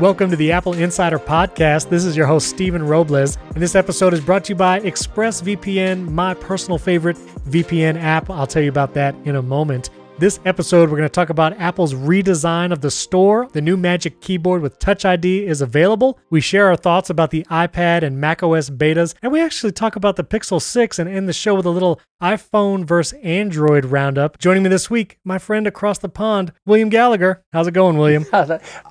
Welcome to the Apple Insider Podcast. This is your host, Stephen Robles, and this episode is brought to you by ExpressVPN, my personal favorite VPN app. I'll tell you about that in a moment. This episode, we're going to talk about Apple's redesign of the store. The new Magic Keyboard with Touch ID is available. We share our thoughts about the iPad and macOS betas, and we actually talk about the Pixel 6 and end the show with a little iPhone versus Android roundup. Joining me this week, my friend across the pond, William Gallagher. How's it going, William?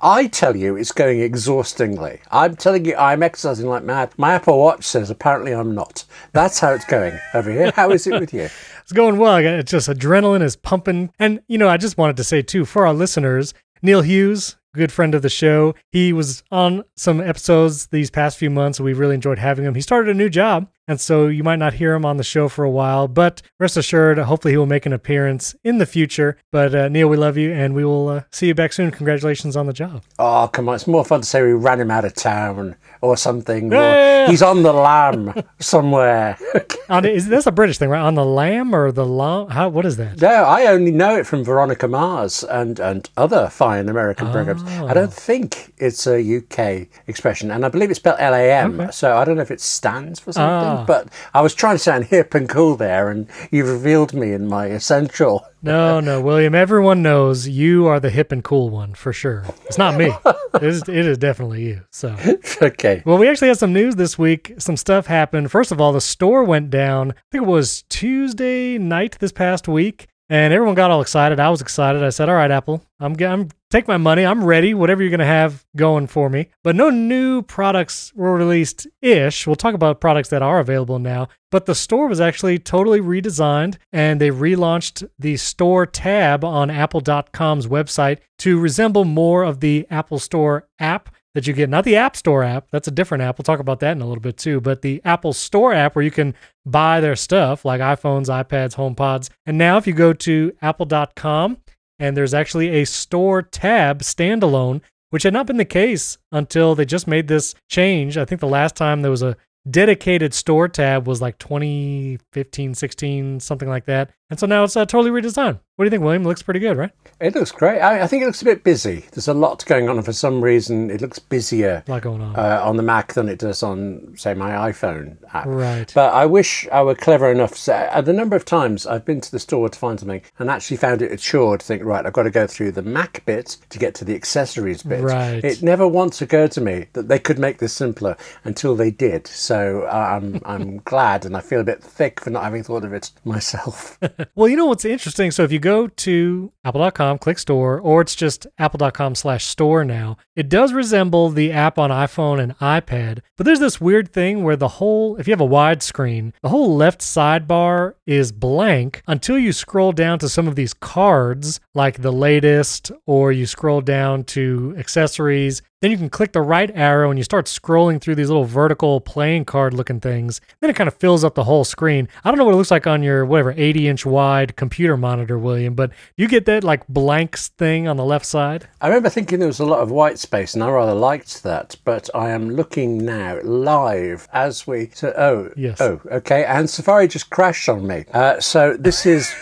I tell you, it's going exhausting,ly I'm telling you, I'm exercising like mad. My Apple Watch says apparently I'm not. That's how it's going over here. How is it with you? It's going well. It's just adrenaline is pumping. And, you know, I just wanted to say, too, for our listeners, Neil Hughes, good friend of the show, he was on some episodes these past few months. We really enjoyed having him. He started a new job and so you might not hear him on the show for a while, but rest assured, hopefully he will make an appearance in the future. But uh, Neil, we love you, and we will uh, see you back soon. Congratulations on the job. Oh, come on. It's more fun to say we ran him out of town or something. Or he's on the lam somewhere. on, is That's a British thing, right? On the lamb or the lamb? How, what is that? No, I only know it from Veronica Mars and, and other fine American oh. programs. I don't think it's a UK expression, and I believe it's spelled L A M, okay. so I don't know if it stands for something. Oh. But I was trying to sound hip and cool there, and you've revealed me in my essential. no, no, William. Everyone knows you are the hip and cool one for sure. It's not me. it, is, it is definitely you. So okay. Well, we actually had some news this week. Some stuff happened. First of all, the store went down. I think it was Tuesday night this past week. And everyone got all excited. I was excited. I said, "All right, Apple, I'm, I'm take my money. I'm ready. Whatever you're to have going for me." But no new products were released. Ish. We'll talk about products that are available now. But the store was actually totally redesigned, and they relaunched the store tab on Apple.com's website to resemble more of the Apple Store app that you get, not the App Store app. That's a different app. We'll talk about that in a little bit too. But the Apple Store app where you can buy their stuff like iPhones, iPads, HomePods. And now if you go to apple.com and there's actually a store tab standalone, which had not been the case until they just made this change. I think the last time there was a dedicated store tab was like 2015, 16, something like that. And so now it's uh, totally redesigned. What do you think, William? It looks pretty good, right? It looks great. I, I, think it looks a bit busy. There's a lot going on, and for some reason, it looks busier on. Uh, on the Mac than it does on, say, my iPhone app. Right. But I wish I were clever enough. To, uh, the number of times I've been to the store to find something and actually found it a chore to think, right, I've got to go through the Mac bit to get to the accessories bit. Right. It never once occurred to me that they could make this simpler until they did. So uh, I'm I'm glad, and I feel a bit thick for not having thought of it myself. well, you know what's interesting? So if you go to apple.com, click store, or it's just apple.com slash store now, it does resemble the app on iPhone and iPad. But there's this weird thing where the whole, if you have a wide screen, the whole left sidebar is blank until you scroll down to some of these cards, like the latest, or you scroll down to accessories then you can click the right arrow and you start scrolling through these little vertical playing card looking things. Then it kind of fills up the whole screen. I don't know what it looks like on your whatever 80 inch wide computer monitor, William, but you get that like blanks thing on the left side. I remember thinking there was a lot of white space and I rather liked that, but I am looking now live as we. So, oh, yes. Oh, okay. And Safari just crashed on me. Uh, so this is.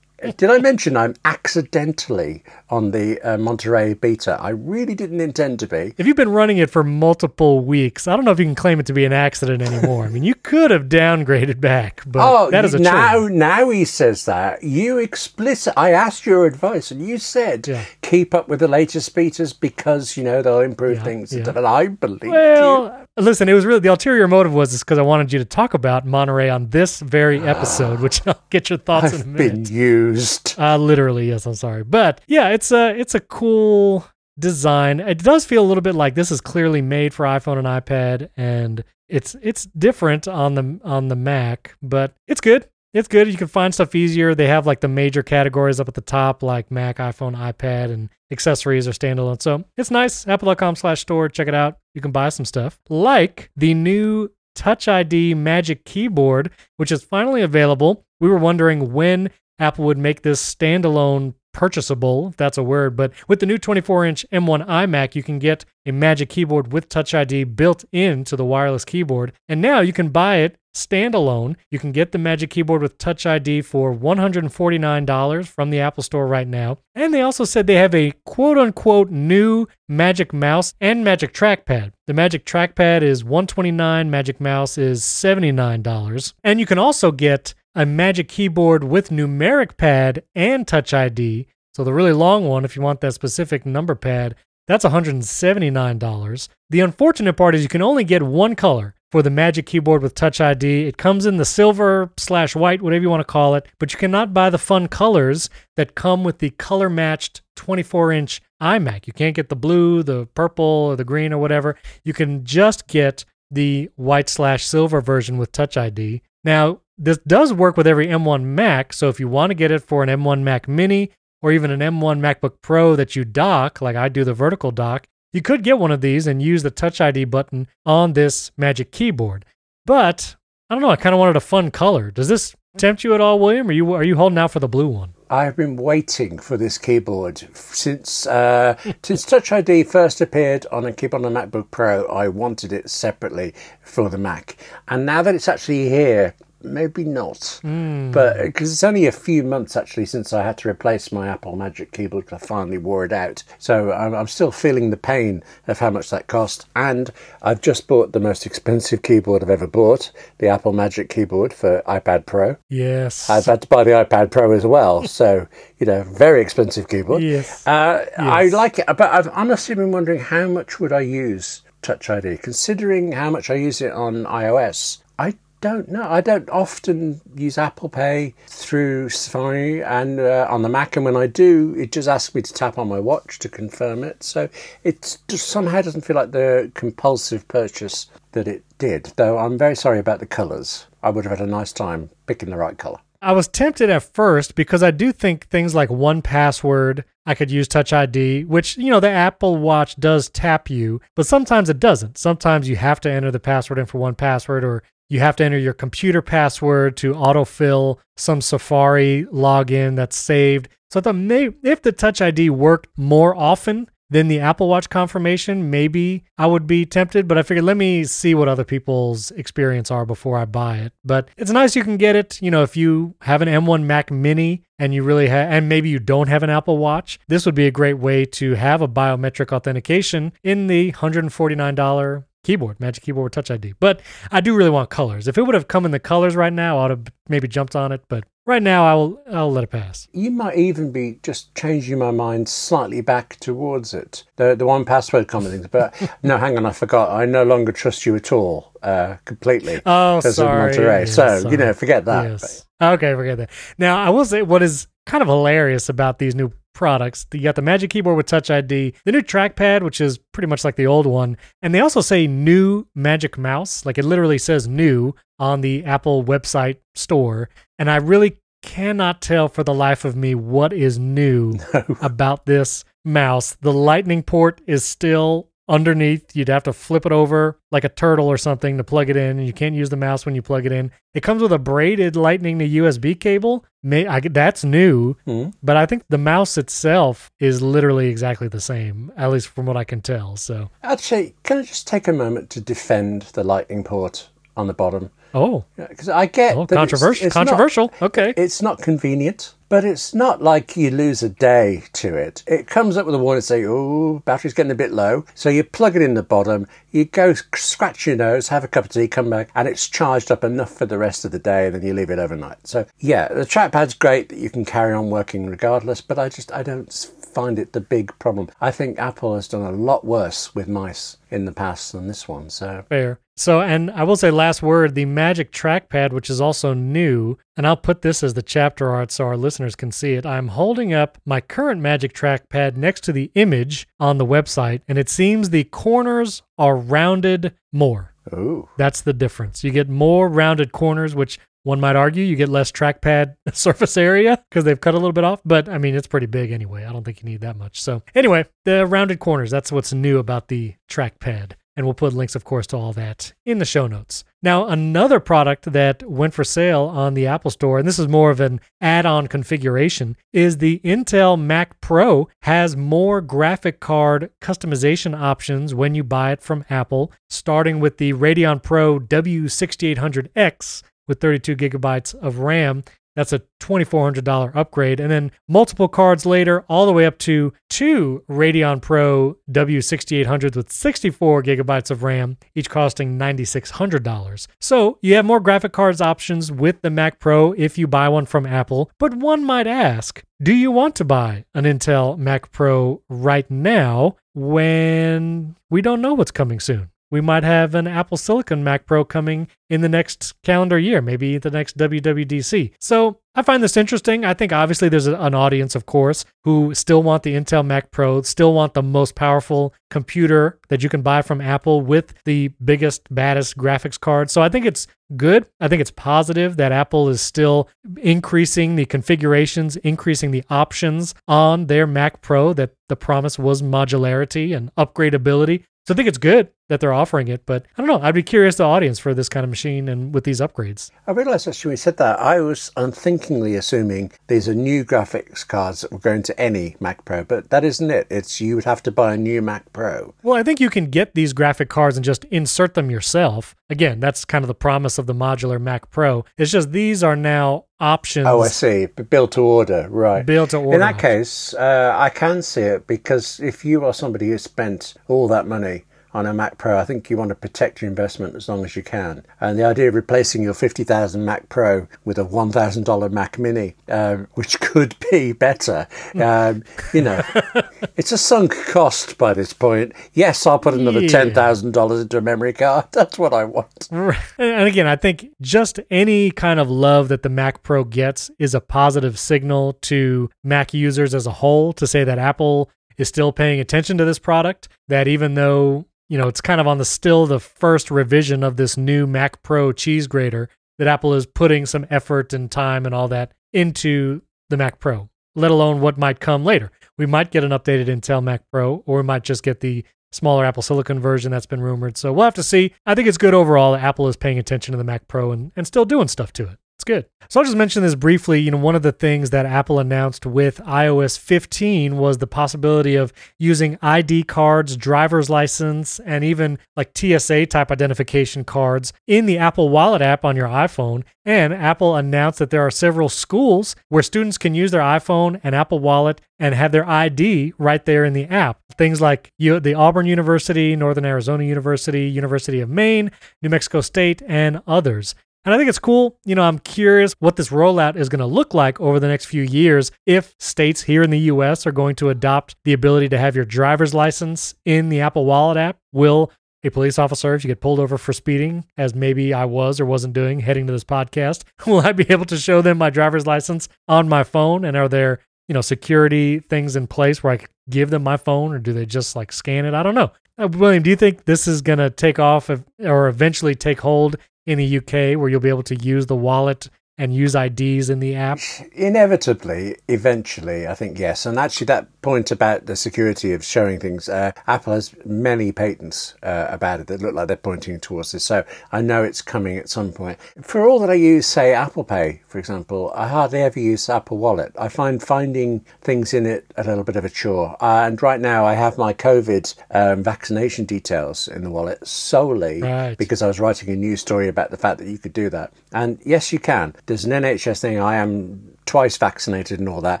Did I mention I'm accidentally on the uh, Monterey beta. I really didn't intend to be. If you've been running it for multiple weeks, I don't know if you can claim it to be an accident anymore. I mean, you could have downgraded back, but oh, that is a now. Now he says that you explicit. I asked your advice, and you said yeah. keep up with the latest betas because you know they'll improve yeah, things. Yeah. And I believe well, you. Listen, it was really the ulterior motive was because I wanted you to talk about Monterey on this very episode, which I'll get your thoughts I've in a minute. Been used. Uh, literally, yes. I'm sorry, but yeah, it's a it's a cool design. It does feel a little bit like this is clearly made for iPhone and iPad, and it's it's different on the on the Mac, but it's good. It's good. You can find stuff easier. They have like the major categories up at the top, like Mac, iPhone, iPad, and accessories or standalone. So it's nice. Apple.com slash store. Check it out. You can buy some stuff like the new Touch ID Magic Keyboard, which is finally available. We were wondering when Apple would make this standalone purchasable, if that's a word. But with the new 24 inch M1 iMac, you can get a Magic Keyboard with Touch ID built into the wireless keyboard. And now you can buy it standalone. You can get the Magic Keyboard with Touch ID for $149 from the Apple Store right now. And they also said they have a quote unquote new Magic Mouse and Magic Trackpad. The Magic Trackpad is 129, Magic Mouse is $79. And you can also get a Magic Keyboard with numeric pad and Touch ID. So the really long one, if you want that specific number pad, that's $179. The unfortunate part is you can only get one color for the Magic Keyboard with Touch ID. It comes in the silver slash white, whatever you want to call it, but you cannot buy the fun colors that come with the color matched 24 inch iMac. You can't get the blue, the purple, or the green, or whatever. You can just get the white slash silver version with Touch ID. Now, this does work with every M1 Mac, so if you want to get it for an M1 Mac Mini or even an M1 MacBook Pro that you dock, like I do the vertical dock, you could get one of these and use the Touch ID button on this Magic Keyboard. But I don't know, I kind of wanted a fun color. Does this tempt you at all, William? Are you are you holding out for the blue one? I've been waiting for this keyboard since uh, since Touch ID first appeared on a keyboard on a MacBook Pro. I wanted it separately for the Mac, and now that it's actually here, maybe not. Mm. But because it's only a few months actually since I had to replace my Apple Magic Keyboard because I finally wore it out. So I'm, I'm, still feeling the pain of how much that cost. And I've just bought the most expensive keyboard I've ever bought, the Apple Magic Keyboard for iPad Pro. Yes. I've had to buy the iPad Pro as well. so, you know, very expensive keyboard. Yes. Uh, yes. I like it, but I've honestly been wondering how much would I use Touch ID, considering how much I use it on iOS. I don't know. I don't often use Apple Pay through Safari and uh, on the Mac, and when I do, it just asks me to tap on my watch to confirm it. So it just somehow doesn't feel like the compulsive purchase that it did. Though I'm very sorry about the colours. I would have had a nice time picking the right colour. I was tempted at first because I do think things like 1Password, I could use Touch ID, which, you know, the Apple Watch does tap you, but sometimes it doesn't. Sometimes you have to enter the password in for 1Password, or you have to enter your computer password to autofill some Safari login that's saved. So if the Touch ID worked more often than the Apple Watch confirmation, maybe I would be tempted. But I figured let me see what other people's experience are before I buy it. But it's nice you can get it. You know, if you have an M1 Mac Mini and you really have, and maybe you don't have an Apple Watch, this would be a great way to have a biometric authentication in the $149 keyboard, Magic Keyboard with Touch ID. But I do really want colors. If it would have come in the colors right now, I would have maybe jumped on it. But right now, I will I'll let it pass. You might even be just changing my mind slightly back towards it. The the 1Password common things. But no, hang on, I forgot. I no longer trust you at all, uh, completely. Oh, sorry. So sorry. you know, forget that. Yes. Okay, forget that. Now I will say what is kind of hilarious about these new products. You got the Magic Keyboard with Touch ID, the new trackpad, which is pretty much like the old one. And they also say new Magic Mouse. Like it literally says new on the Apple website store. And I really cannot tell for the life of me what is new no. about this mouse. The lightning port is still underneath. You'd have to flip it over like a turtle or something to plug it in. And you can't use the mouse when you plug it in. It comes with a braided lightning to USB cable. May, I, that's new, mm-hmm. but I think the mouse itself is literally exactly the same, at least from what I can tell. So, actually, can I just take a moment to defend the lightning port on the bottom? Oh, because I get oh, controversial. It's, it's controversial. Not, okay, it's not convenient, but it's not like you lose a day to it. It comes up with a warning saying, "Oh, battery's getting a bit low." So you plug it in the bottom, you go scratch your nose, have a cup of tea, come back, and it's charged up enough for the rest of the day, and then you leave it overnight. So yeah, the trackpad's great that you can carry on working regardless, but I just I don't find it the big problem. I think Apple has done a lot worse with mice in the past than this one. So fair. So, and I will say last word, the Magic Trackpad, which is also new, and I'll put this as the chapter art so our listeners can see it. I'm holding up my current Magic Trackpad next to the image on the website, and it seems the corners are rounded more. Ooh. That's the difference. You get more rounded corners, which one might argue you get less trackpad surface area because they've cut a little bit off, but I mean, it's pretty big anyway. I don't think you need that much. So, anyway, the rounded corners, that's what's new about the trackpad. And we'll put links, of course, to all that in the show notes. Now, another product that went for sale on the Apple Store, and this is more of an add on configuration, is the Intel Mac Pro has more graphic card customization options when you buy it from Apple, starting with the Radeon Pro W6800X with 32 gigabytes of RAM that's a $2,400 upgrade. And then multiple cards later, all the way up to two Radeon Pro W6800s with 64 gigabytes of RAM, each costing $9,600. So you have more graphic cards options with the Mac Pro if you buy one from Apple. But one might ask, do you want to buy an Intel Mac Pro right now when we don't know what's coming soon? We might have an Apple Silicon Mac Pro coming in the next calendar year, maybe the next WWDC. So I find this interesting. I think obviously there's an audience, of course, who still want the Intel Mac Pro, still want the most powerful computer that you can buy from Apple with the biggest, baddest graphics card. So I think it's good. I think it's positive that Apple is still increasing the configurations, increasing the options on their Mac Pro, that the promise was modularity and upgradability. So I think it's good that they're offering it, but I don't know. I'd be curious the audience for this kind of machine and with these upgrades. I realized when you said that, I was unthinkingly assuming these are new graphics cards that were going to any Mac Pro, but that isn't it. It's you would have to buy a new Mac Pro. Well, I think you can get these graphic cards and just insert them yourself. Again, that's kind of the promise of the modular Mac Pro. It's just these are now options. Oh, I see. Built to order, right. Built to order. In that case, uh, I can see it because if you are somebody who spent all that money on a Mac Pro, I think you want to protect your investment as long as you can. And the idea of replacing your 50,000 Mac Pro with a $1,000 Mac Mini, um, which could be better, um, you know, it's a sunk cost by this point. Yes, I'll put another yeah. $10,000 into a memory card. That's what I want. And again, I think just any kind of love that the Mac Pro gets is a positive signal to Mac users as a whole to say that Apple is still paying attention to this product, that even though you know, it's kind of on the still the first revision of this new Mac Pro cheese grater that Apple is putting some effort and time and all that into the Mac Pro, let alone what might come later. We might get an updated Intel Mac Pro, or we might just get the smaller Apple Silicon version that's been rumored. So we'll have to see. I think it's good overall. That Apple is paying attention to the Mac Pro and, and still doing stuff to it. Good. So I'll just mention this briefly. You know, one of the things that Apple announced with iOS 15 was the possibility of using ID cards, driver's license, and even like TSA type identification cards in the Apple Wallet app on your iPhone. And Apple announced that there are several schools where students can use their iPhone and Apple Wallet and have their ID right there in the app. Things like the Auburn University, Northern Arizona University, University of Maine, New Mexico State, and others. And I think it's cool. You know, I'm curious what this rollout is going to look like over the next few years if states here in the US are going to adopt the ability to have your driver's license in the Apple Wallet app. Will a police officer, if you get pulled over for speeding, as maybe I was or wasn't doing heading to this podcast, will I be able to show them my driver's license on my phone? And are there, you know, security things in place where I give them my phone or do they just like scan it? I don't know. Uh, William, do you think this is going to take off or eventually take hold in the UK where you'll be able to use the wallet and use IDs in the app? Inevitably, eventually, I think yes. And actually, that point about the security of showing things, uh, Apple has many patents uh, about it that look like they're pointing towards this. So I know it's coming at some point. For all that I use, say, Apple Pay, for example, I hardly ever use Apple Wallet. I find finding things in it a little bit of a chore. Uh, and right now, I have my COVID um, vaccination details in the wallet solely right. because I was writing a news story about the fact that you could do that. And yes, you can. There's an NHS thing. I am twice vaccinated and all that,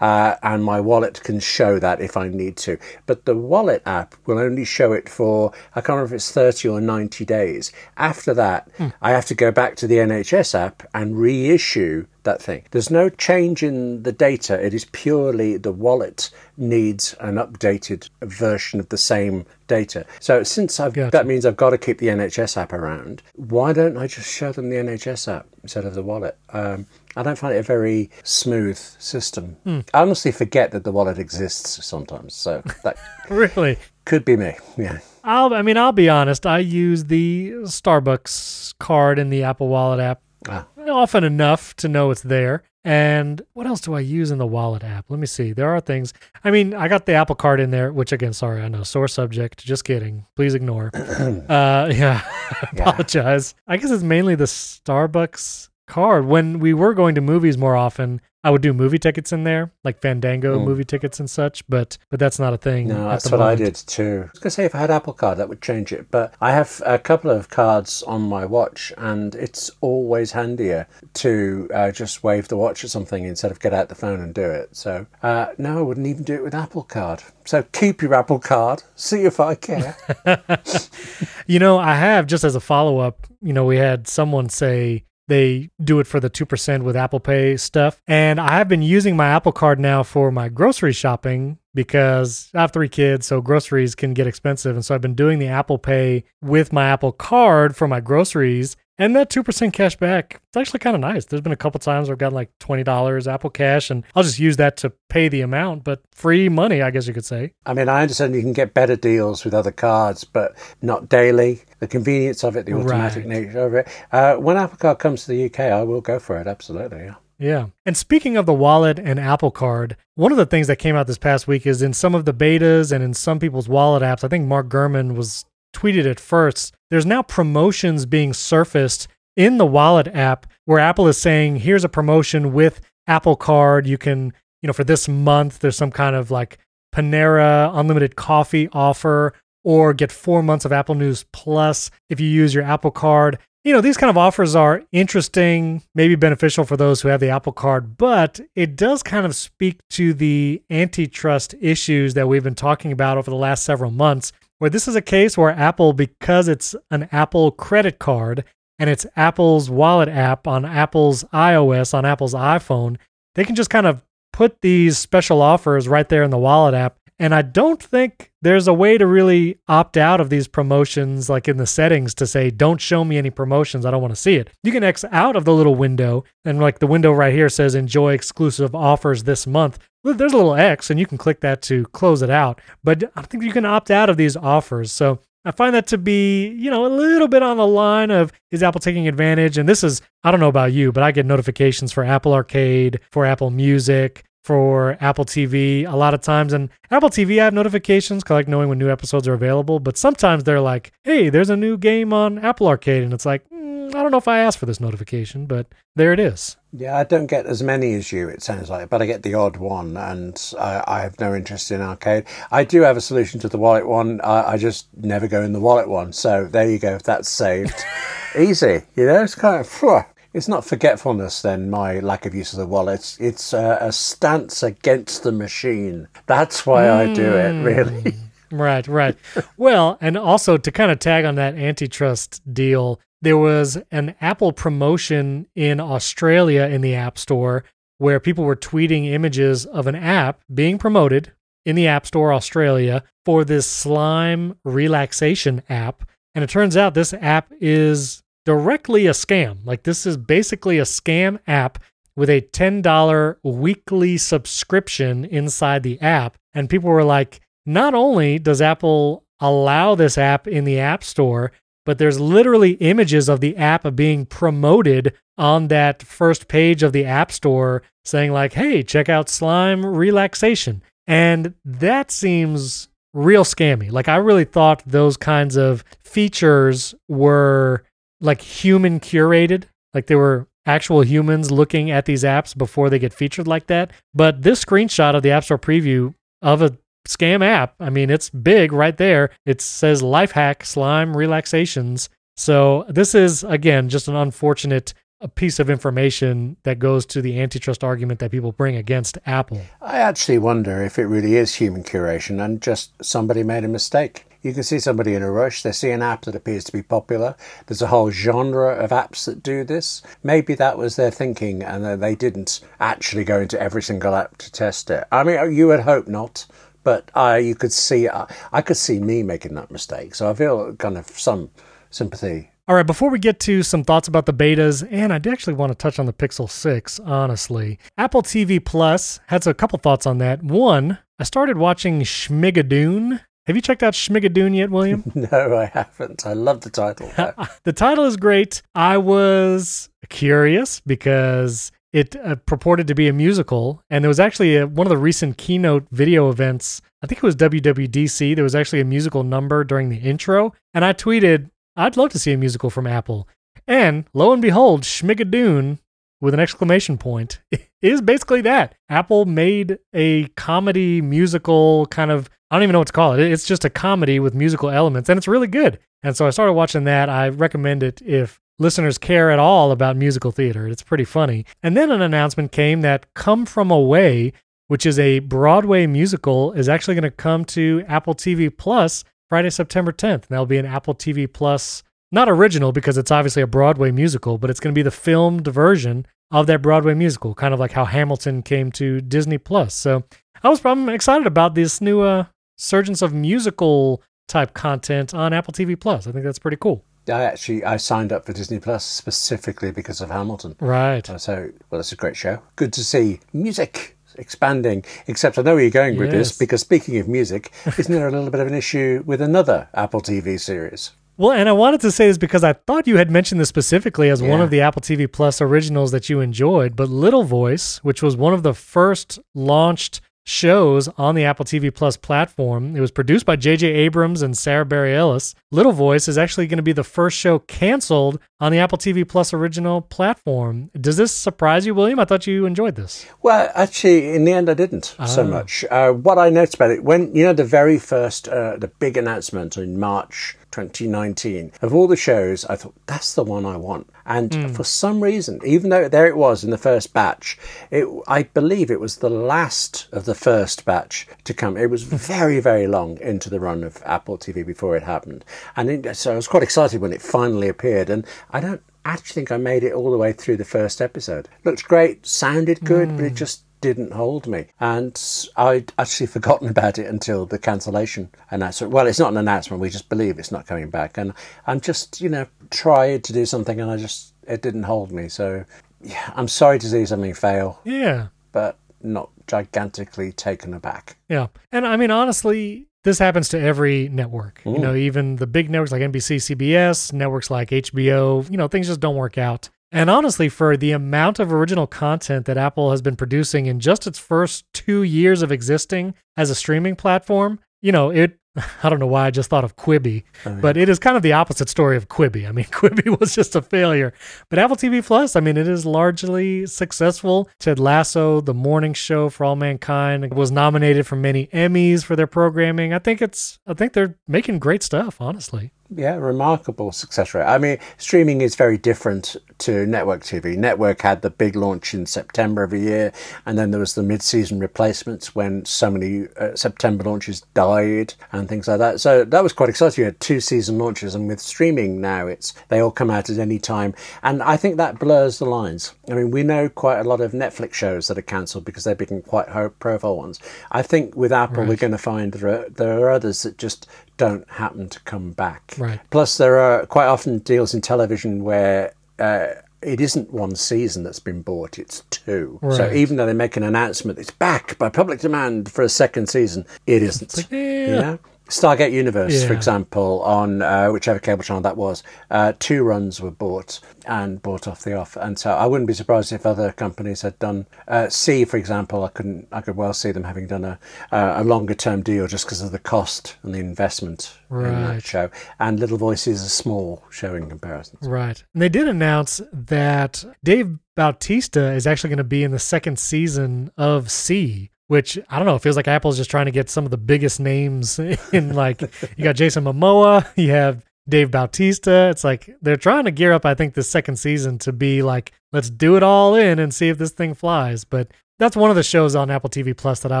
uh, and my wallet can show that if I need to. But the wallet app will only show it for I can't remember if it's 30 or 90 days. After that, hmm. I have to go back to the NHS app and reissue that thing. There's no change in the data. It is purely the wallet needs an updated version of the same data. So since I've gotcha. that means I've got to keep the NHS app around, why don't I just show them the NHS app instead of the wallet? Um, I don't find it a very smooth system. Hmm. I honestly forget that the wallet exists sometimes. So that really could be me. Yeah. I'll, I mean, I'll be honest. I use the Starbucks card in the Apple Wallet app ah. often enough to know it's there. And what else do I use in the wallet app? Let me see. There are things. I mean, I got the Apple Card in there, which again, sorry, I know, sore subject. Just kidding. Please ignore. uh, yeah, I apologize. I guess it's mainly the Starbucks card. When we were going to movies more often, I would do movie tickets in there, like Fandango mm. movie tickets and such, but but that's not a thing. No, that's what moment. I did too. I was gonna say if I had Apple Card, that would change it, but I have a couple of cards on my watch, and it's always handier to uh, just wave the watch at something instead of get out the phone and do it. So uh, no, I wouldn't even do it with Apple Card. So keep your Apple Card. See if I care. you know, I have just as a follow up. You know, we had someone say they do it for the 2% with Apple Pay stuff. And I have been using my Apple Card now for my grocery shopping because I have three kids, so groceries can get expensive. And so I've been doing the Apple Pay with my Apple Card for my groceries. And that 2% cash back, it's actually kind of nice. There's been a couple times where I've gotten like $20 Apple Cash, and I'll just use that to pay the amount, but free money, I guess you could say. I mean, I understand you can get better deals with other cards, but not daily. The convenience of it, the automatic right. nature of it. Uh, when Apple Card comes to the UK, I will go for it, absolutely. Yeah. Yeah. And speaking of the wallet and Apple Card, one of the things that came out this past week is in some of the betas and in some people's wallet apps, I think Mark Gurman was tweeted it first, there's now promotions being surfaced in the wallet app where Apple is saying, here's a promotion with Apple Card. You can, you know, for this month, there's some kind of like Panera unlimited coffee offer or get four months of Apple News Plus if you use your Apple Card. You know, these kind of offers are interesting, maybe beneficial for those who have the Apple Card, but it does kind of speak to the antitrust issues that we've been talking about over the last several months where this is a case where Apple, because it's an Apple credit card and it's Apple's wallet app on Apple's iOS, on Apple's iPhone, they can just kind of put these special offers right there in the wallet app. And I don't think there's a way to really opt out of these promotions, like in the settings, to say, don't show me any promotions. I don't want to see it. You can X out of the little window, and like the window right here says, enjoy exclusive offers this month there's a little X and you can click that to close it out. But I think you can opt out of these offers. So I find that to be, you know, a little bit on the line of is Apple taking advantage? And this is, I don't know about you, but I get notifications for Apple Arcade, for Apple Music, for Apple TV a lot of times. And Apple TV, I have notifications, like knowing when new episodes are available. But sometimes they're like, hey, there's a new game on Apple Arcade. And it's like, hmm, I don't know if I asked for this notification, but there it is. Yeah, I don't get as many as you, it sounds like, but I get the odd one, and I, I have no interest in arcade. I do have a solution to the wallet one. I, I just never go in the wallet one. So there you go. That's saved. Easy. You know, it's kind of. Phew. It's not forgetfulness, then, my lack of use of the wallet. It's a, a stance against the machine. That's why mm. I do it, really. Right, right. well, and also to kind of tag on that antitrust deal, there was an Apple promotion in Australia in the App Store where people were tweeting images of an app being promoted in the App Store Australia for this slime relaxation app. And it turns out this app is directly a scam. Like, this is basically a scam app with a $10 weekly subscription inside the app. And people were like, not only does Apple allow this app in the App Store, but there's literally images of the app being promoted on that first page of the App Store saying, like, hey, check out Slime Relaxation. And that seems real scammy. Like, I really thought those kinds of features were like human curated, like they were actual humans looking at these apps before they get featured like that. But this screenshot of the App Store preview of a scam app. I mean, it's big right there. It says life hack slime relaxations. So this is again just an unfortunate a piece of information that goes to the antitrust argument that people bring against Apple. I actually wonder if it really is human curation and just somebody made a mistake. You can see somebody in a rush, they see an app that appears to be popular. There's a whole genre of apps that do this. Maybe that was their thinking and they didn't actually go into every single app to test it. I mean, you would hope not, but uh, you could see uh, I could see me making that mistake. So I feel kind of some sympathy. All right, before we get to some thoughts about the betas, and I actually want to touch on the Pixel 6, honestly. Apple TV Plus has a couple thoughts on that. One, I started watching Schmigadoon. Have you checked out Schmigadoon yet, William? no, I haven't. I love the title. the title is great. I was curious because it uh, purported to be a musical, and there was actually a, one of the recent keynote video events. I think it was WWDC. There was actually a musical number during the intro, and I tweeted, "I'd love to see a musical from Apple." And lo and behold, Schmigadoon with an exclamation point is basically that. Apple made a comedy musical kind of I don't even know what to call it. It's just a comedy with musical elements and it's really good. And so I started watching that. I recommend it if listeners care at all about musical theater. It's pretty funny. And then an announcement came that Come From Away, which is a Broadway musical, is actually going to come to Apple TV Plus Friday, September 10th. And that'll be an Apple TV Plus not original because it's obviously a Broadway musical, but it's going to be the filmed version of that Broadway musical, kind of like how Hamilton came to Disney Plus. So I was I'm excited about this new uh, surgence of musical type content on Apple TV Plus. I think that's pretty cool. I actually I signed up for Disney Plus specifically because of Hamilton. Right. Uh, so well, it's a great show. Good to see music expanding. Except I know where you're going with yes. this because speaking of music, isn't there a little bit of an issue with another Apple TV series? Well, and I wanted to say this because I thought you had mentioned this specifically as yeah. one of the Apple TV Plus originals that you enjoyed, but Little Voice, which was one of the first launched shows on the Apple TV Plus platform. It was produced by J.J. Abrams and Sarah Bareilles. Little Voice is actually going to be the first show canceled on the Apple TV Plus original platform. Does this surprise you, William? I thought you enjoyed this. Well, actually, in the end, I didn't oh. so much. Uh, what I noticed about it, when, you know, the very first, uh, the big announcement in March 2019. Of all the shows, I thought that's the one I want. And mm. for some reason, even though there it was in the first batch, it, I believe it was the last of the first batch to come. It was very, very long into the run of Apple TV before it happened. And it, so I was quite excited when it finally appeared. And I don't actually think I made it all the way through the first episode. Looked great, sounded good, mm. but it hmm. just didn't hold me. And I'd actually forgotten about it until the cancellation announcement. Well, it's not an announcement, we just believe it's not coming back. And I'm just, you know, tried to do something and I just, it didn't hold me. So, yeah, I'm sorry to see something fail. Yeah. But not gigantically taken aback. Yeah. And I mean, honestly, this happens to every network. Ooh. You mm. know, even the big networks like NBC, CBS, networks like HBO, you know, things just don't work out. And honestly, for the amount of original content that Apple has been producing in just its first two years of existing as a streaming platform, you know, it I don't know why I just thought of Quibi, oh, but it is kind of the opposite story of Quibi. I mean, Quibi was just a failure. But Apple TV Plus, I mean, it is largely successful. Ted Lasso, The Morning Show for All Mankind, was nominated for many Emmys for their programming. I think it's I think they're making great stuff, honestly yeah, remarkable success rate. I mean, streaming is very different to network TV. Network had the big launch in September of a year, and then there was the mid-season replacements when so many uh, September launches died and things like that. So that was quite exciting. You had two season launches, and with streaming now, it's they all come out at any time, and I think that blurs the lines. I mean, we know quite a lot of Netflix shows that are cancelled because they've become quite high-profile ones. I think with Apple, right. we're going to find there are, there are others that just don't happen to come back. Right. Plus, there are quite often deals in television where uh, it isn't one season that's been bought, it's two. Right. So even though they make an announcement, it's back by public demand for a second season, it isn't. Like, yeah. yeah. Stargate Universe, yeah. for example, on uh, whichever cable channel that was, uh, two runs were bought and bought off the off, and so I wouldn't be surprised if other companies had done. Uh, See, for example, I couldn't, I could well see them having done a a longer term deal just because of the cost and the investment right. in that show. And Little Voices is a small show in comparison. Right, and they did announce that Dave Bautista is actually going to be in the second season of See which I don't know, it feels like Apple's just trying to get some of the biggest names in like you got Jason Momoa, you have Dave Bautista. It's like they're trying to gear up, I think, the second season to be like, let's do it all in and see if this thing flies. But that's one of the shows on Apple TV Plus that I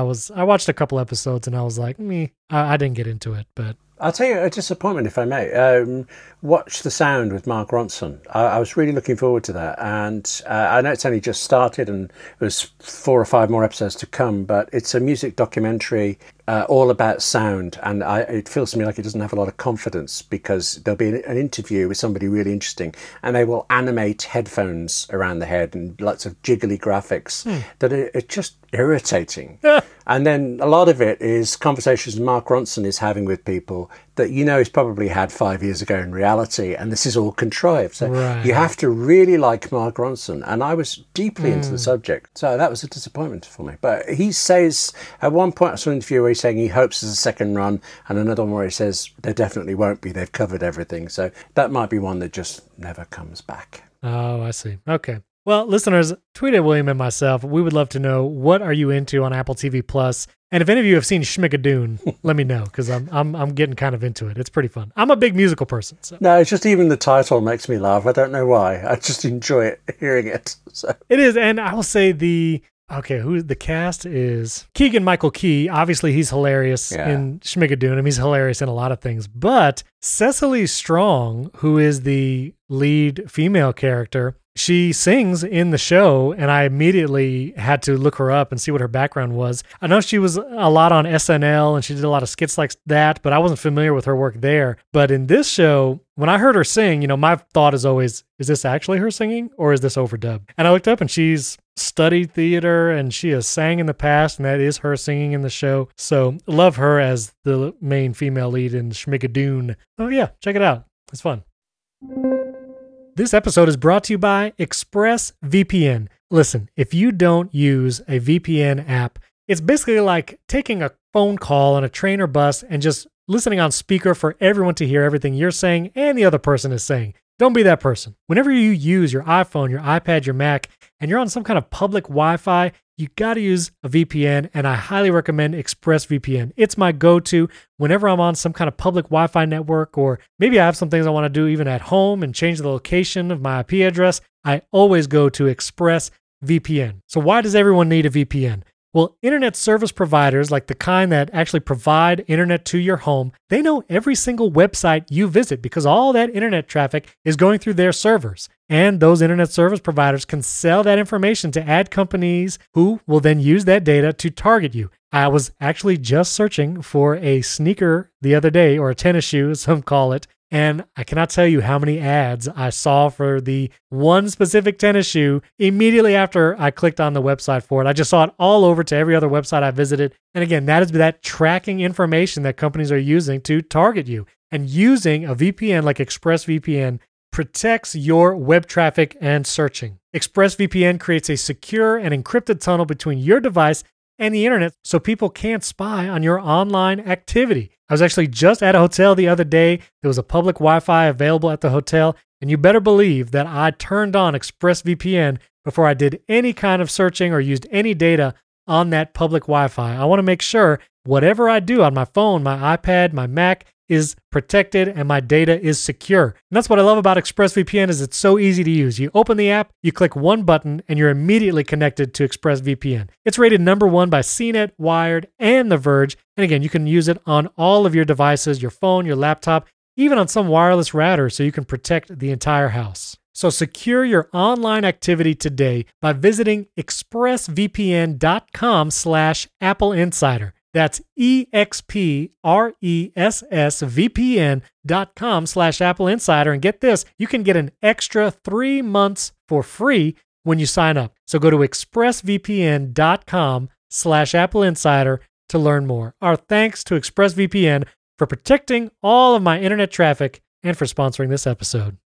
was I watched a couple episodes and I was like, me, I, I didn't get into it, but I'll tell you a disappointment, if I may. Um, watch The Sound with Mark Ronson. I, I, was really looking forward to that. And uh, I know it's only just started and there's four or five more episodes to come, but it's a music documentary uh, all about sound. And I, it feels to me like it doesn't have a lot of confidence because there'll be an, an interview with somebody really interesting and they will animate headphones around the head and lots of jiggly graphics hmm. that are, are just irritating. And then a lot of it is conversations Mark Ronson is having with people that you know he's probably had five years ago in reality, and this is all contrived. So right. you have to really like Mark Ronson. And I was deeply mm. into the hmm. subject. So that was a disappointment for me. But he says, at one point, I saw an interview where he's saying he hopes there's a second run, and another one where he says there definitely won't be. They've covered everything. So that might be one that just never comes back. Oh, I see. Okay. Well, listeners, tweet at William and myself. We would love to know what are you into on Apple TV Plus, and if any of you have seen Schmigadoon, let me know because I'm I'm I'm getting kind of into it. It's pretty fun. I'm a big musical person. So. No, it's just even the title makes me laugh. I don't know why. I just enjoy it hearing it. So. It is, and I will say the okay, who the cast is Keegan Michael Key. Obviously, he's hilarious yeah. in Schmigadoon. I mean, he's hilarious in a lot of things. But Cecily Strong, who is the lead female character, she sings in the show and i immediately had to look her up and see what her background was. I know she was a lot on snl and she did a lot of skits like that but i wasn't familiar with her work there. But in this show when i heard her sing you know my thought is always is this actually her singing or is this overdubbed? And i looked up and she's studied theater and she has sang in the past and that is her singing in the show. So love her as the main female lead in schmigadoon. Oh yeah check it out. It's fun this episode is brought to you by ExpressVPN. Listen, if you don't use a VPN app, it's basically like taking a phone call on a train or bus and just listening on speaker for everyone to hear everything you're saying and the other person is saying. Don't be that person. Whenever you use your iPhone, your iPad, your Mac, and you're on some kind of public Wi Fi, you got to use a VPN, and I highly recommend ExpressVPN. It's my go to whenever I'm on some kind of public Wi Fi network, or maybe I have some things I want to do even at home and change the location of my IP address. I always go to ExpressVPN. So, why does everyone need a VPN? Well, internet service providers, like the kind that actually provide internet to your home, they know every single website you visit because all that internet traffic is going through their servers. And those internet service providers can sell that information to ad companies who will then use that data to target you. I was actually just searching for a sneaker the other day, or a tennis shoe, as some call it, and I cannot tell you how many ads I saw for the one specific tennis shoe immediately after I clicked on the website for it. I just saw it all over to every other website I visited. And again, that is that tracking information that companies are using to target you. And using a VPN like ExpressVPN protects your web traffic and searching. ExpressVPN creates a secure and encrypted tunnel between your device and the internet so people can't spy on your online activity. I was actually just at a hotel the other day. There was a public Wi Fi available at the hotel, and you better believe that I turned on ExpressVPN before I did any kind of searching or used any data on that public Wi Fi. I want to make sure whatever I do on my phone, my iPad, my Mac, is protected and my data is secure. And that's what I love about ExpressVPN is it's so easy to use. You open the app, you click one button and you're immediately connected to ExpressVPN. It's rated number 1 by CNET, Wired, and The Verge. And again, you can use it on all of your devices, your phone, your laptop, even on some wireless router so you can protect the entire house. So secure your online activity today by visiting expressvpn.com slash Apple Insider. That's E-X-P-R-E-S-S-V-P-N dot com slash Apple Insider. And get this, you can get an extra three months for free when you sign up. So go to expressvpn.com slash Apple Insider to learn more. Our thanks to ExpressVPN for protecting all of my internet traffic and for sponsoring this episode.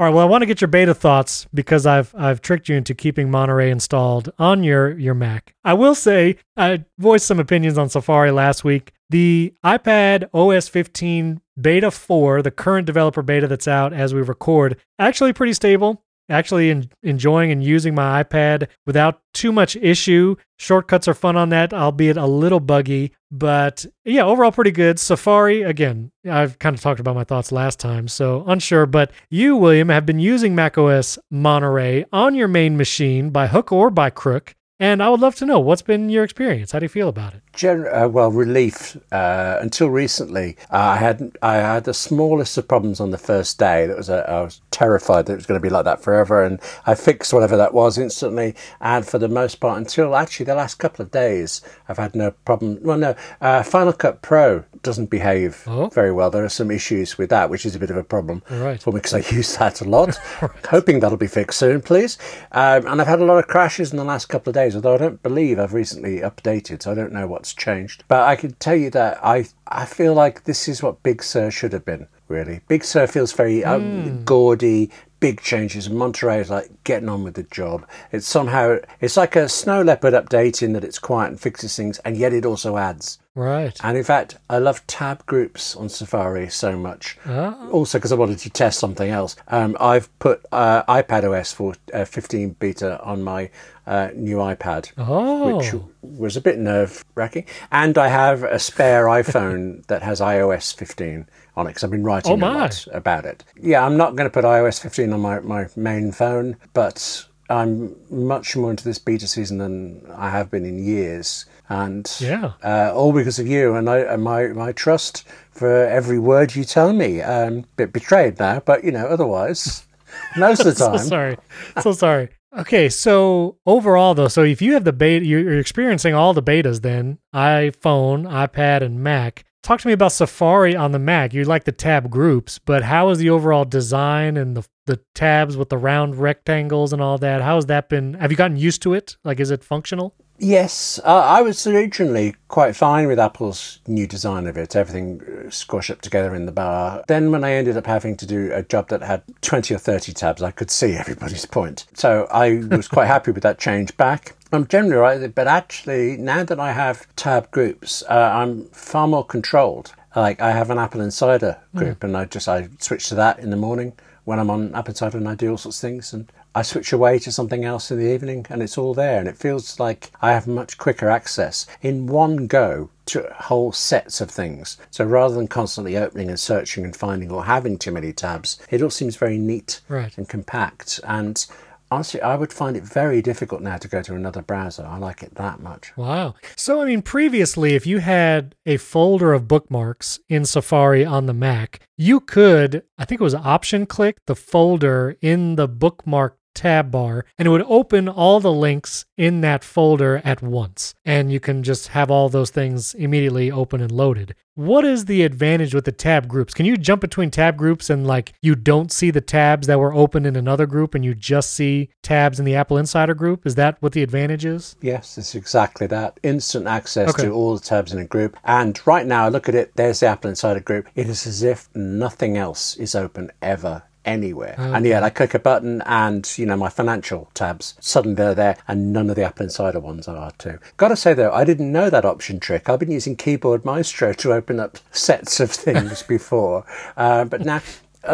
All right. Well, I want to get your beta thoughts because I've I've tricked you into keeping Monterey installed on your your Mac. I will say I voiced some opinions on Safari last week. The iPad OS 15 beta 4, the current developer beta that's out as we record, actually pretty stable actually in, enjoying and using my iPad without too much issue. Shortcuts are fun on that, albeit a little buggy. But yeah, overall pretty good. Safari, again, I've kind of talked about my thoughts last time, so unsure. But you, William, have been using macOS Monterey on your main machine by hook or by crook. And I would love to know what's been your experience. How do you feel about it? Gen- uh, well, relief. Uh, until recently, uh, I had I had the smallest of problems on the first day. That was a, I was terrified that it was going to be like that forever, and I fixed whatever that was instantly. And for the most part, until actually the last couple of days, I've had no problem. Well, no, uh, Final Cut Pro doesn't behave Oh. very well. There are some issues with that, which is a bit of a problem Right. for me because I use that a lot. Hoping that'll be fixed soon, please. Um, and I've had a lot of crashes in the last couple of days, although I don't believe I've recently updated, so I don't know what's changed. But I can tell you that I I feel like this is what Big Sur should have been. Really, Big Sur feels very um, gaudy. Big changes. Monterey is like getting on with the job. It's somehow it's like a snow leopard update in that it's quiet and fixes things, and yet it also adds. Right. And in fact, I love tab groups on Safari so much. Ah. Also, because I wanted to test something else. Um, I've put uh, iPad OS for uh, 15 beta on my uh, new iPad, Oh. which was a bit nerve wracking. And I have a spare iPhone that has iOS 15 on it because I've been writing Oh, a lot about it. Yeah, I'm not going to put iOS 15 on my, my main phone, but I'm much more into this beta season than I have been in years. And Yeah. uh, all because of you and, I, and my, my trust for every word you tell me. Um, bit betrayed now, but you know, otherwise, most of the so time. sorry. So sorry. Okay, so overall though, so if you have the beta, you're experiencing all the betas then, iPhone, iPad, and Mac. Talk to me about Safari on the Mac. You like the tab groups, but how is the overall design and the the tabs with the round rectangles and all that? How has that been? Have you gotten used to it? Like, is it functional? Yes, uh, I was originally quite fine with Apple's new design of it, everything uh, squashed up together in the bar. Then, when I ended up having to do a job that had 20 or 30 tabs, I could see everybody's point. So I was quite happy with that change back. I'm generally right, but actually, now that I have tab groups, uh, I'm far more controlled. Like I have an Apple Insider group, and I just I switch to that in the morning when I'm on Apple Insider, and I do all sorts of things, and I switch away to something else in the evening, and it's all there, and it feels like I have much quicker access in one go to whole sets of things. So rather than constantly opening and searching and finding or having too many tabs, it all seems very neat Right. and compact. And honestly, I would find it very difficult now to go to another browser. I like it that much. Wow. So, I mean, previously, if you had a folder of bookmarks in Safari on the Mac, you could, I think it was option click the folder in the bookmark tab bar, and it would open all the links in that folder at once. And you can just have all those things immediately open and loaded. What is the advantage with the tab groups? Can you jump between tab groups and like you don't see the tabs that were open in another group and you just see tabs in the Apple Insider group? Is that what the advantage is? Yes, it's exactly that. Instant access Okay. to all the tabs in a group. And right now, I look at it. There's the Apple Insider group. It is as if nothing else is open ever. Anywhere. And yeah, I click a button and, you know, my financial tabs, suddenly they're there and none of the Apple Insider ones are too. Gotta say though, I didn't know that option trick. I've been using Keyboard Maestro to open up sets of things before. Uh, but now,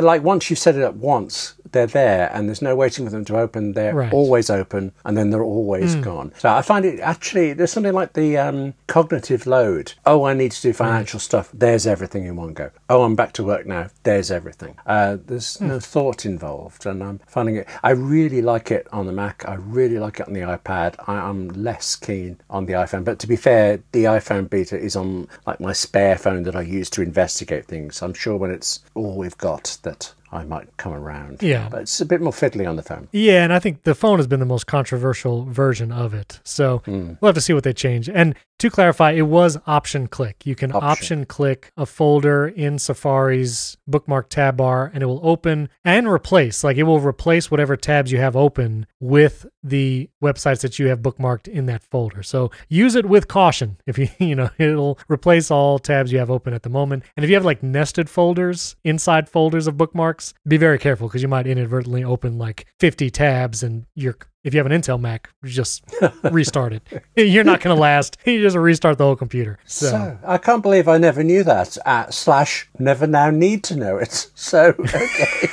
like once you've set it up once, they're there and there's no waiting for them to open. They're Right. always open and then they're always gone. So I find it actually, there's something like the um, cognitive load. Oh, I need to do financial stuff. There's everything in one go. Oh, I'm back to work now. There's everything. Uh, there's no thought involved. And I'm finding it, I really like it on the Mac. I really like it on the iPad. I, I'm less keen on the iPhone. But to be fair, the iPhone beta is on like my spare phone that I use to investigate things. I'm sure when it's all we've got that I might come around. Yeah. But it's a bit more fiddly on the phone. Yeah, and I think the phone has been the most controversial version of it. So hmm. we'll have to see what they change. And to clarify, it was option click. You can option, Option. click a folder in Safari's bookmark tab bar and it will open and replace. Like it will replace whatever tabs you have open with the websites that you have bookmarked in that folder. So use it with caution. If you, you know, it'll replace all tabs you have open at the moment. And if you have like nested folders inside folders of bookmarks, be very careful because you might inadvertently open like 50 tabs and you're if you have an Intel Mac, just restart it. You're not going to last. You just restart the whole computer. So, So I can't believe I never knew that. At slash never now need to know it. So okay.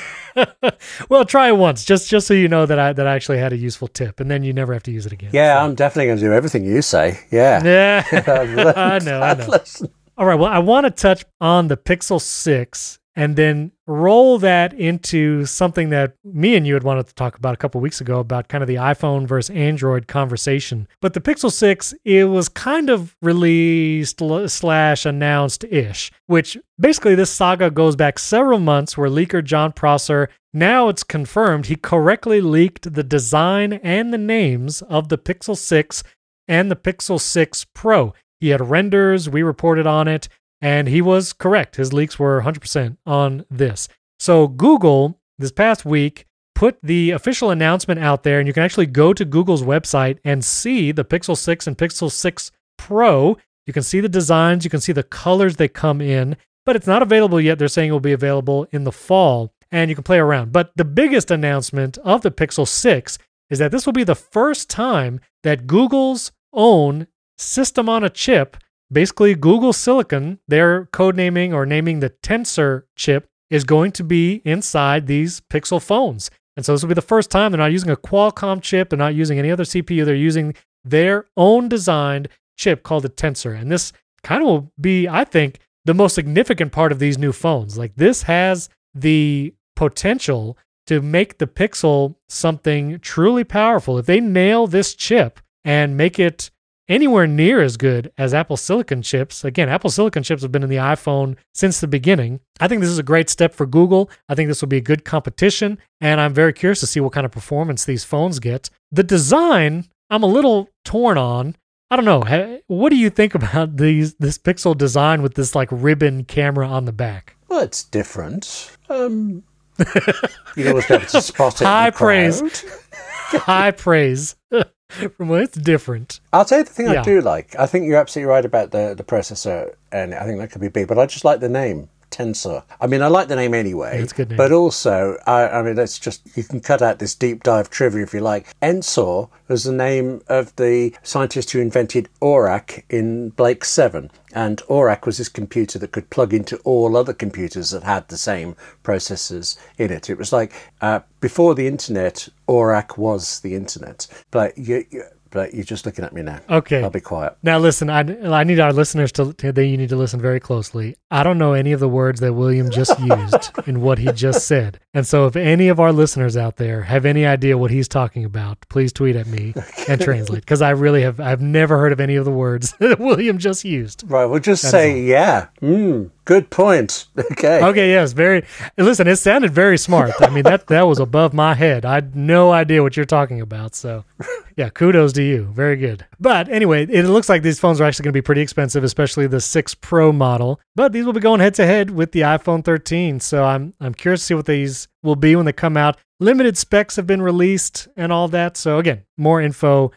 well, try it once, just just so you know that I that I actually had a useful tip, and then you never have to use it again. yeah, I'm definitely going to do everything you say. Yeah. Yeah. I know, I know. All right. Well, I want to touch on the Pixel 6 and then roll that into something that me and you had wanted to talk about a couple weeks ago about kind of the iPhone versus Android conversation. But the Pixel 6, it was kind of released slash announced ish, which basically this saga goes back several months where leaker Jon Prosser now it's confirmed he correctly leaked the design and the names of the Pixel 6 and the Pixel 6 Pro. He had renders, we reported on it, And he was correct. His leaks were 100% on this. So Google this past week put the official announcement out there, and you can actually go to Google's website and see the Pixel 6 and Pixel 6 Pro. You can see the designs, you can see the colors they come in, but it's not available yet. They're saying it will be available in the fall, and you can play around. But the biggest announcement of the Pixel 6 is that this will be the first time that Google's own system on a chip, basically Google Silicon, their codenaming or naming the Tensor chip, is going to be inside these Pixel phones. And so this will be the first time they're not using a Qualcomm chip, they're not using any other CPU, they're using their own designed chip called the Tensor. And this kind of will be, I think, the most significant part of these new phones. Like this has the potential to make the Pixel something truly powerful. If they nail this chip and make it anywhere near as good as Apple Silicon chips. Again, Apple Silicon chips have been in the iPhone since the beginning. I think this is a great step for Google. I think this will be a good competition, and I'm very curious to see what kind of performance these phones get. The design, I'm a little torn on. I don't know. What do you think about these this Pixel design with this like ribbon camera on the back? Well, it's different. Um, you always be able to spot it. High praise. High praise. from what it's different. I'll tell you the thing yeah. I do like. I think you're absolutely right about the the processor, and I think that could be big. But I just like the name. Tensor. I mean, I like the name anyway. It's good name. But also, I, I mean, let's just, you can cut out this deep dive trivia if you like. Ensor was the name of the scientist who invented ORAC in Blake 7. And ORAC was this computer that could plug into all other computers that had the same processors in it. It was like uh, before the internet, ORAC was the internet. But you, you but you're just looking at me now. Okay. I'll be quiet. Now listen, I, I need our listeners to, to they, you need to listen very closely. I don't know any of the words that William just used in what he just said. And so if any of our listeners out there have any idea what he's talking about, please tweet at me and translate because I really have I've never heard of any of the words that William just used. Right, we'll just that say yeah. Mm, Good point. Okay. Okay. Yes. Very. Listen, it sounded very smart. I mean that that was above my head. I had no idea what you're talking about. So, yeah, kudos to you. Very good. But anyway, it looks like these phones are actually going to be pretty expensive, especially the six Pro model. But these will be going head to head with the iPhone 13. So I'm I'm curious to see what these will be when they come out. Limited specs have been released and all that. So again, more info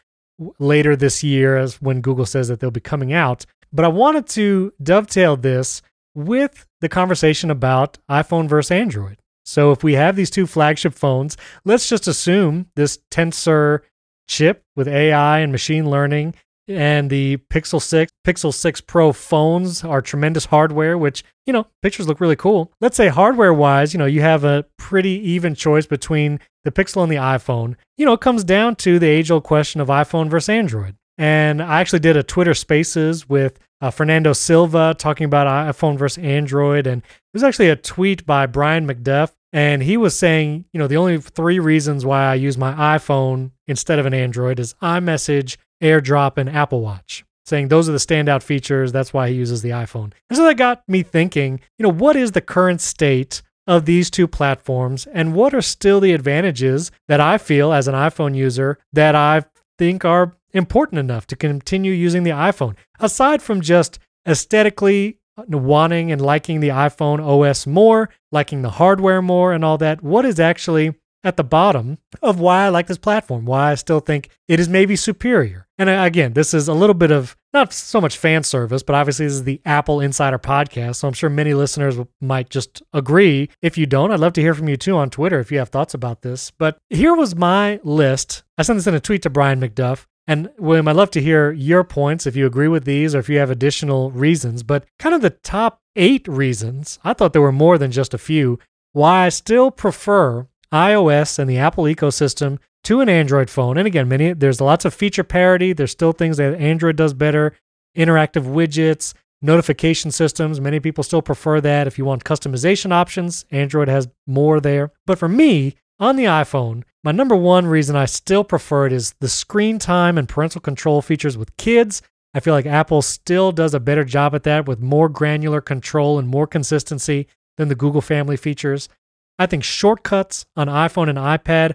later this year as when Google says that they'll be coming out. But I wanted to dovetail this with the conversation about iPhone versus Android. So if we have these two flagship phones, let's just assume this Tensor chip with AI and machine learning and the Pixel 6, Pixel 6 Pro phones are tremendous hardware, which, you know, pictures look really cool. Let's say hardware wise, you know, you have a pretty even choice between the Pixel and the iPhone. You know, it comes down to the age old question of iPhone versus Android. And I actually did a Twitter Spaces with uh, Fernando Silva talking about iPhone versus Android. And it was actually a tweet by Brian McDuff. And he was saying, you know, the only three reasons why I use my iPhone instead of an Android is iMessage, AirDrop, and Apple Watch. Saying those are the standout features. That's why he uses the iPhone. And so that got me thinking, you know, what is the current state of these two platforms and what are still the advantages that I feel as an iPhone user that I think are important enough to continue using the iPhone. Aside from just aesthetically wanting and liking the iPhone OS more, liking the hardware more, and all that, what is actually at the bottom of why I like this platform, why I still think it is maybe superior. And uh, again, this is a little bit of not so much fan service, but obviously this is the Apple Insider podcast. So I'm sure many listeners might just agree. If you don't, I'd love to hear from you too on Twitter if you have thoughts about this. But here was my list. I sent this in a tweet to Brian McDuff and William, I'd love to hear your points if you agree with these or if you have additional reasons. But kind of the top eight reasons, I thought there were more than just a few, why I still prefer iOS and the Apple ecosystem to an Android phone. And again, many there's lots of feature parity. There's still things that Android does better, interactive widgets, notification systems. Many people still prefer that. If you want customization options, Android has more there. But for me, on the iPhone, my number one reason I still prefer it is the screen time and parental control features with kids. I feel like Apple still does a better job at that with more granular control and more consistency than the Google family features. I think shortcuts on iPhone and iPad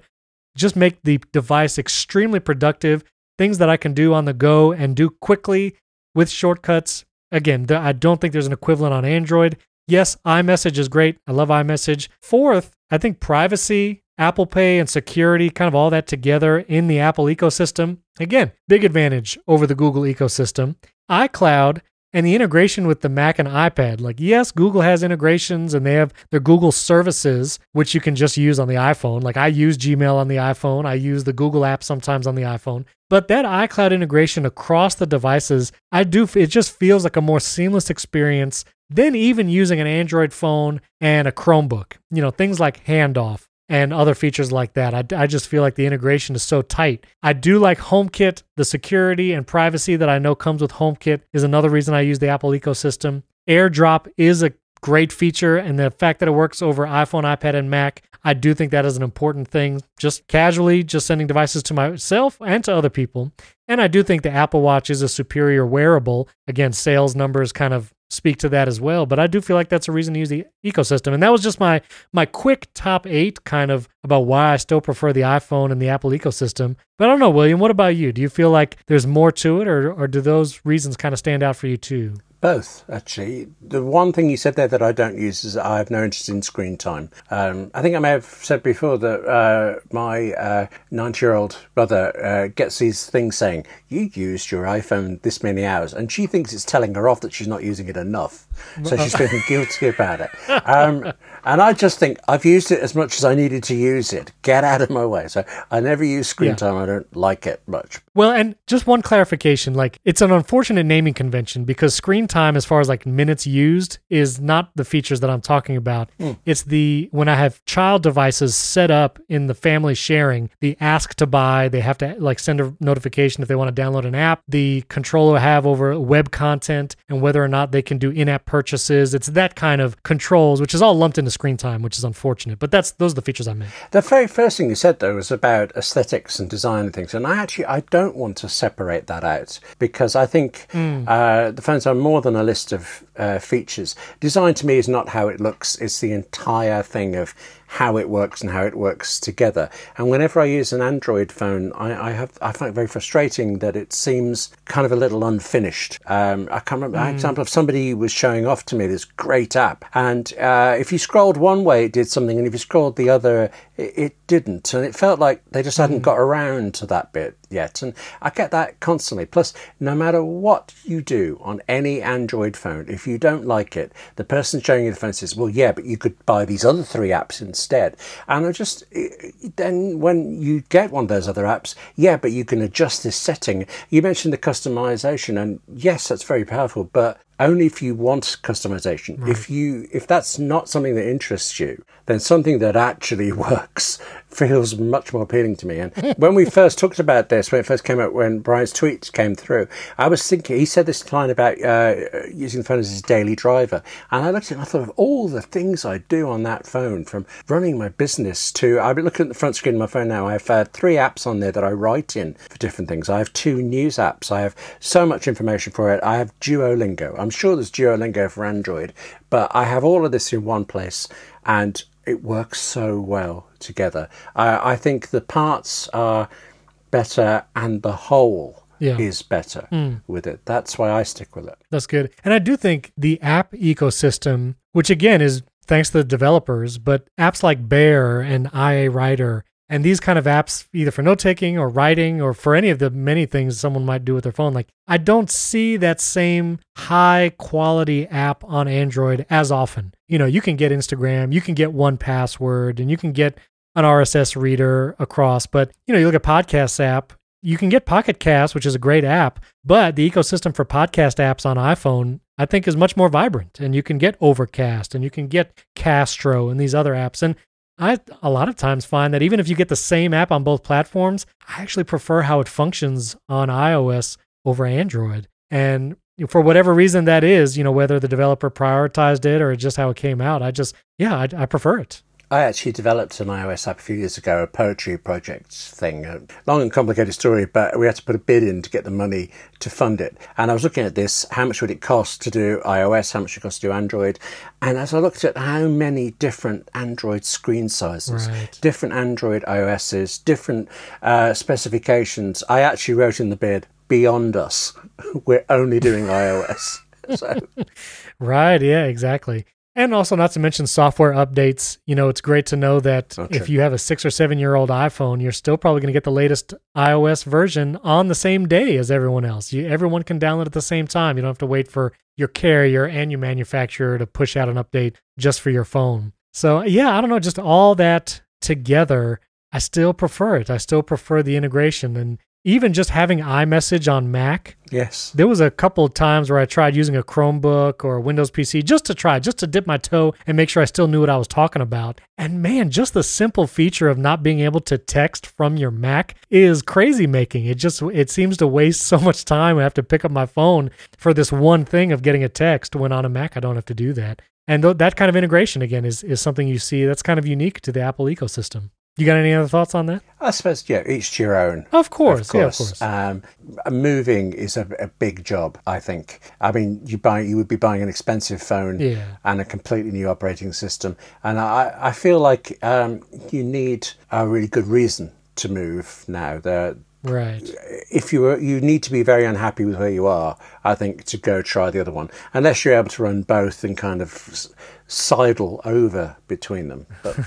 just make the device extremely productive. Things that I can do on the go and do quickly with shortcuts again, I don't think there's an equivalent on Android. Yes, iMessage is great. I love iMessage. Fourth, I think privacy, Apple Pay, and security, kind of all that together in the Apple ecosystem. Again, big advantage over the Google ecosystem. iCloud and the integration with the Mac and iPad. Like, yes, Google has integrations and they have their Google services, which you can just use on the iPhone. Like, I use Gmail on the iPhone, I use the Google app sometimes on the iPhone. But that iCloud integration across the devices, I do, it just feels like a more seamless experience than even using an Android phone and a Chromebook. You know, things like handoff and other features like that. I, I just feel like the integration is so tight. I do like HomeKit. The security and privacy that I know comes with HomeKit is another reason I use the Apple ecosystem. AirDrop is a great feature, and the fact that it works over iPhone, iPad, and Mac, I do think that is an important thing. Just casually, just sending devices to myself and to other people. And I do think the Apple Watch is a superior wearable. Again, sales numbers kind of speak to that as well. But I do feel like that's a reason to use the ecosystem. And that was just my my quick top eight kind of about why I still prefer the iPhone and the Apple ecosystem. But I don't know, William, what about you? Do you feel like there's more to it or or do those reasons kind of stand out for you too? Both, actually. The one thing you said there that I don't use is I have no interest in screen time. Um, I think I may have said before that uh, my 90 uh, year old brother uh, gets these things saying, You used your iPhone this many hours. And she thinks it's telling her off that she's not using it enough. So she's feeling guilty about it. Um, and I just think I've used it as much as I needed to use it. Get out of my way. So I never use screen yeah. time. I don't like it much. Well, and just one clarification like, it's an unfortunate naming convention because screen time, as far as like minutes used, is not the features that I'm talking about. Mm. It's the when I have child devices set up in the family sharing, the ask to buy, they have to like send a notification if they want to download an app, the control I have over web content and whether or not they can do in app purchases. It's that kind of controls, which is all lumped into screen time, which is unfortunate. But that's those are the features I meant. The very first thing you said though was about aesthetics and design and things, and I actually I don't want to separate that out because I think mm. uh, the phones are more than a list of uh, features. Design to me is not how it looks; it's the entire thing of how it works and how it works together. And whenever I use an Android phone, I, I have I find it very frustrating that it seems kind of a little unfinished. Um, I can't remember mm. an example of somebody was showing off to me this great app, and uh, if you scrolled one way, it did something, and if you scrolled the other, it, it didn't, and it felt like they just hadn't mm. got around to that bit yet. And I get that constantly. Plus, no matter what you do on any Android phone, if you don't like it, the person showing you the phone says, "Well, yeah, but you could buy these other three apps instead." And I just then when you get one of those other apps, yeah, but you can adjust this setting. You mentioned the customization, and yes, that's very powerful, but only if you want customization. Right. If you if that's not something that interests you, then something that actually works feels much more appealing to me. And when we first talked about this, when it first came out, when Brian's tweets came through, I was thinking, he said this line about uh, using the phone as his daily driver. And I looked at it and I thought of all the things I do on that phone, from running my business to, I've been looking at the front screen of my phone now. I have uh, three apps on there that I write in for different things. I have two news apps. I have so much information for it. I have Duolingo. I'm sure there's Duolingo for Android, but I have all of this in one place. And it works so well together. I, I think the parts are better and the whole yeah. is better mm. with it. That's why I stick with it. That's good. And I do think the app ecosystem, which again is thanks to the developers, but apps like Bear and IA Writer and these kind of apps, either for note taking or writing or for any of the many things someone might do with their phone, like I don't see that same high quality app on Android as often. You know, you can get Instagram, you can get 1Password, and you can get an RSS reader across. But, you know, you look at Podcasts app, you can get Pocket Cast, which is a great app, but the ecosystem for podcast apps on iPhone, I think, is much more vibrant. And you can get Overcast and you can get Castro and these other apps. And I a lot of times find that even if you get the same app on both platforms, I actually prefer how it functions on iOS over Android. And for whatever reason that is, you know, whether the developer prioritized it or just how it came out, I just, yeah, I, I prefer it. I actually developed an iOS app a few years ago, a poetry project thing. A long and complicated story, but we had to put a bid in to get the money to fund it. And I was looking at this, how much would it cost to do iOS, how much would it cost to do Android? And as I looked at how many different Android screen sizes, right. different Android OSs, different uh, specifications, I actually wrote in the bid, beyond us. We're only doing iOS. so. Right. Yeah, exactly. And also, not to mention software updates. You know, it's great to know that Okay. if you have a six or seven year old iPhone, you're still probably going to get the latest iOS version on the same day as everyone else. You, everyone can download at the same time. You don't have to wait for your carrier and your manufacturer to push out an update just for your phone. So, yeah, I don't know, just all that together, I still prefer it. I still prefer the integration. And even just having iMessage on Mac, Yes. there was a couple of times where I tried using a Chromebook or a Windows PC just to try, just to dip my toe and make sure I still knew what I was talking about. And man, just the simple feature of not being able to text from your Mac is crazy making. It just it seems to waste so much time. I have to pick up my phone for this one thing of getting a text when on a Mac I don't have to do that. And th- that kind of integration again is is something you see that's kind of unique to the Apple ecosystem. You got any other thoughts on that? I suppose, yeah, each to your own. Of course, Of yeah, of course. course. Um, moving is a, a big job, I think. I mean, you buy, you would be buying an expensive phone Yeah. and a completely new operating system, and I, I feel like um, you need a really good reason to move now. There, right. if you were, you need to be very unhappy with where you are, I think, to go try the other one, unless you're able to run both and kind of sidle over between them.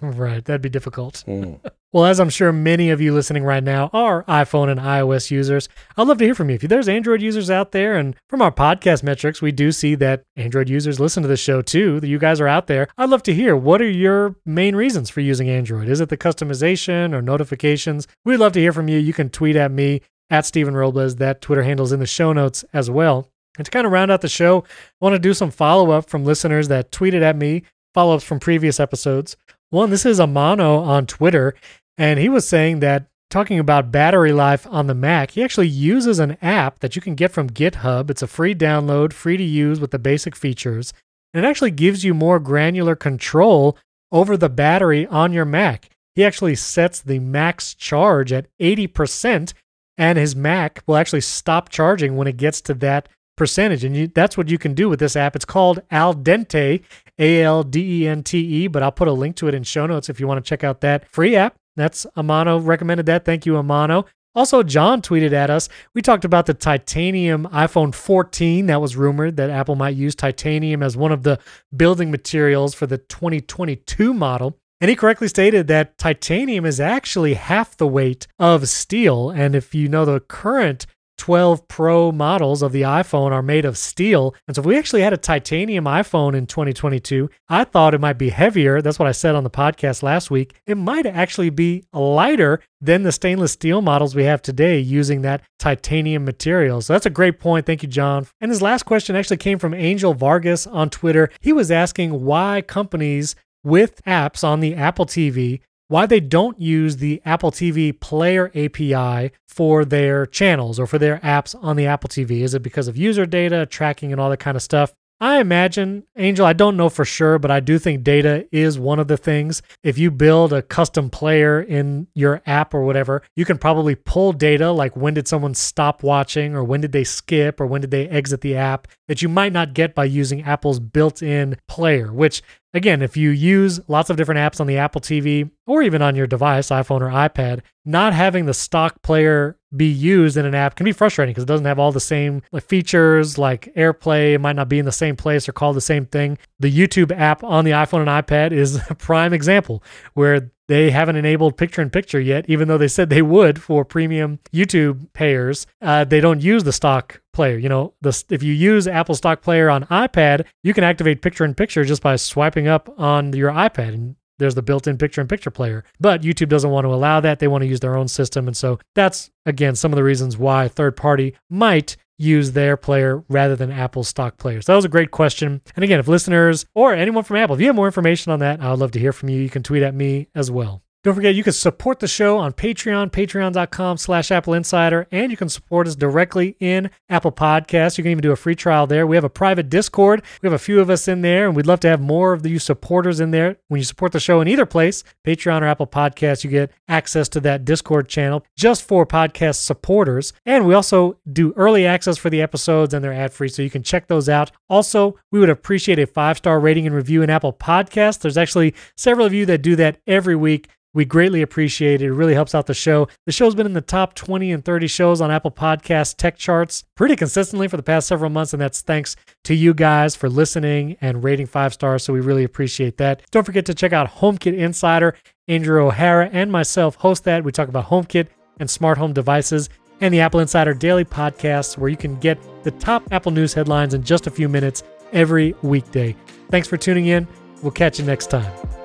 Right. That'd be difficult. Mm. well, as I'm sure many of you listening right now are iPhone and iOS users, I'd love to hear from you. If there's Android users out there, and from our podcast metrics, we do see that Android users listen to the show too, that you guys are out there. I'd love to hear what are your main reasons for using Android? Is it the customization or notifications? We'd love to hear from you. You can tweet at me at Stephen Robles. That Twitter handle's in the show notes as well. And to kind of round out the show, I want to do some follow up from listeners that tweeted at me, follow ups from previous episodes. One, this is Amano on Twitter, and he was saying that talking about battery life on the Mac, he actually uses an app that you can get from GitHub. It's a free download, free to use with the basic features, and it actually gives you more granular control over the battery on your Mac. He actually sets the max charge at 80%, and his Mac will actually stop charging when it gets to that percentage. And you, that's what you can do with this app. It's called AlDente, A L D E N T E, but I'll put a link to it in show notes if you want to check out that free app. That's Amano recommended that. Thank you, Amano. Also, John tweeted at us. We talked about the titanium iPhone 14 that was rumored that Apple might use titanium as one of the building materials for the 2022 model. And he correctly stated that titanium is actually half the weight of steel. And if you know the current 12 Pro models of the iPhone are made of steel. And so if we actually had a titanium iPhone in 2022, I thought it might be heavier. That's what I said on the podcast last week. It might actually be lighter than the stainless steel models we have today using that titanium material. So that's a great point. Thank you, John. And his last question actually came from Angel Vargas on Twitter. He was asking why companies with apps on the Apple TV why they don't use the Apple TV Player API for their channels or for their apps on the Apple TV. Is it because of user data, tracking, and all that kind of stuff? I imagine, Angel, I don't know for sure, but I do think data is one of the things. If you build a custom player in your app or whatever, you can probably pull data like when did someone stop watching or when did they skip or when did they exit the app that you might not get by using Apple's built in player, which Again, if you use lots of different apps on the Apple TV or even on your device, iPhone or iPad, not having the stock player be used in an app can be frustrating because it doesn't have all the same features like AirPlay. It might not be in the same place or call the same thing. The YouTube app on the iPhone and iPad is a prime example where they haven't enabled picture in picture yet, even though they said they would for premium YouTube payers. Uh, they don't use the stock player. You know, the, if you use Apple Stock Player on iPad, you can activate picture in picture just by swiping up on your iPad. And there's the built in picture in picture player. But YouTube doesn't want to allow that. They want to use their own system. And so that's, again, some of the reasons why third party might use their player rather than Apple's stock player? So that was a great question. And again, if listeners or anyone from Apple, if you have more information on that, I would love to hear from you. You can tweet at me as well. Don't forget, you can support the show on Patreon, patreon.com slash Apple Insider, and you can support us directly in Apple Podcasts. You can even do a free trial there. We have a private Discord. We have a few of us in there, and we'd love to have more of you supporters in there. When you support the show in either place, Patreon or Apple Podcasts, you get access to that Discord channel just for podcast supporters. And we also do early access for the episodes, and they're ad free, so you can check those out. Also, we would appreciate a five star rating and review in Apple Podcasts. There's actually several of you that do that every week We greatly appreciate it. It really helps out the show. The show's been in the top 20 and 30 shows on Apple Podcast tech charts pretty consistently for the past several months, and that's thanks to you guys for listening and rating five stars. So we really appreciate that. Don't forget to check out HomeKit Insider. Andrew O'Hara and myself host that. We talk about HomeKit and smart home devices and the Apple Insider Daily Podcast, where you can get the top Apple News headlines in just a few minutes every weekday. Thanks for tuning in. We'll catch you next time.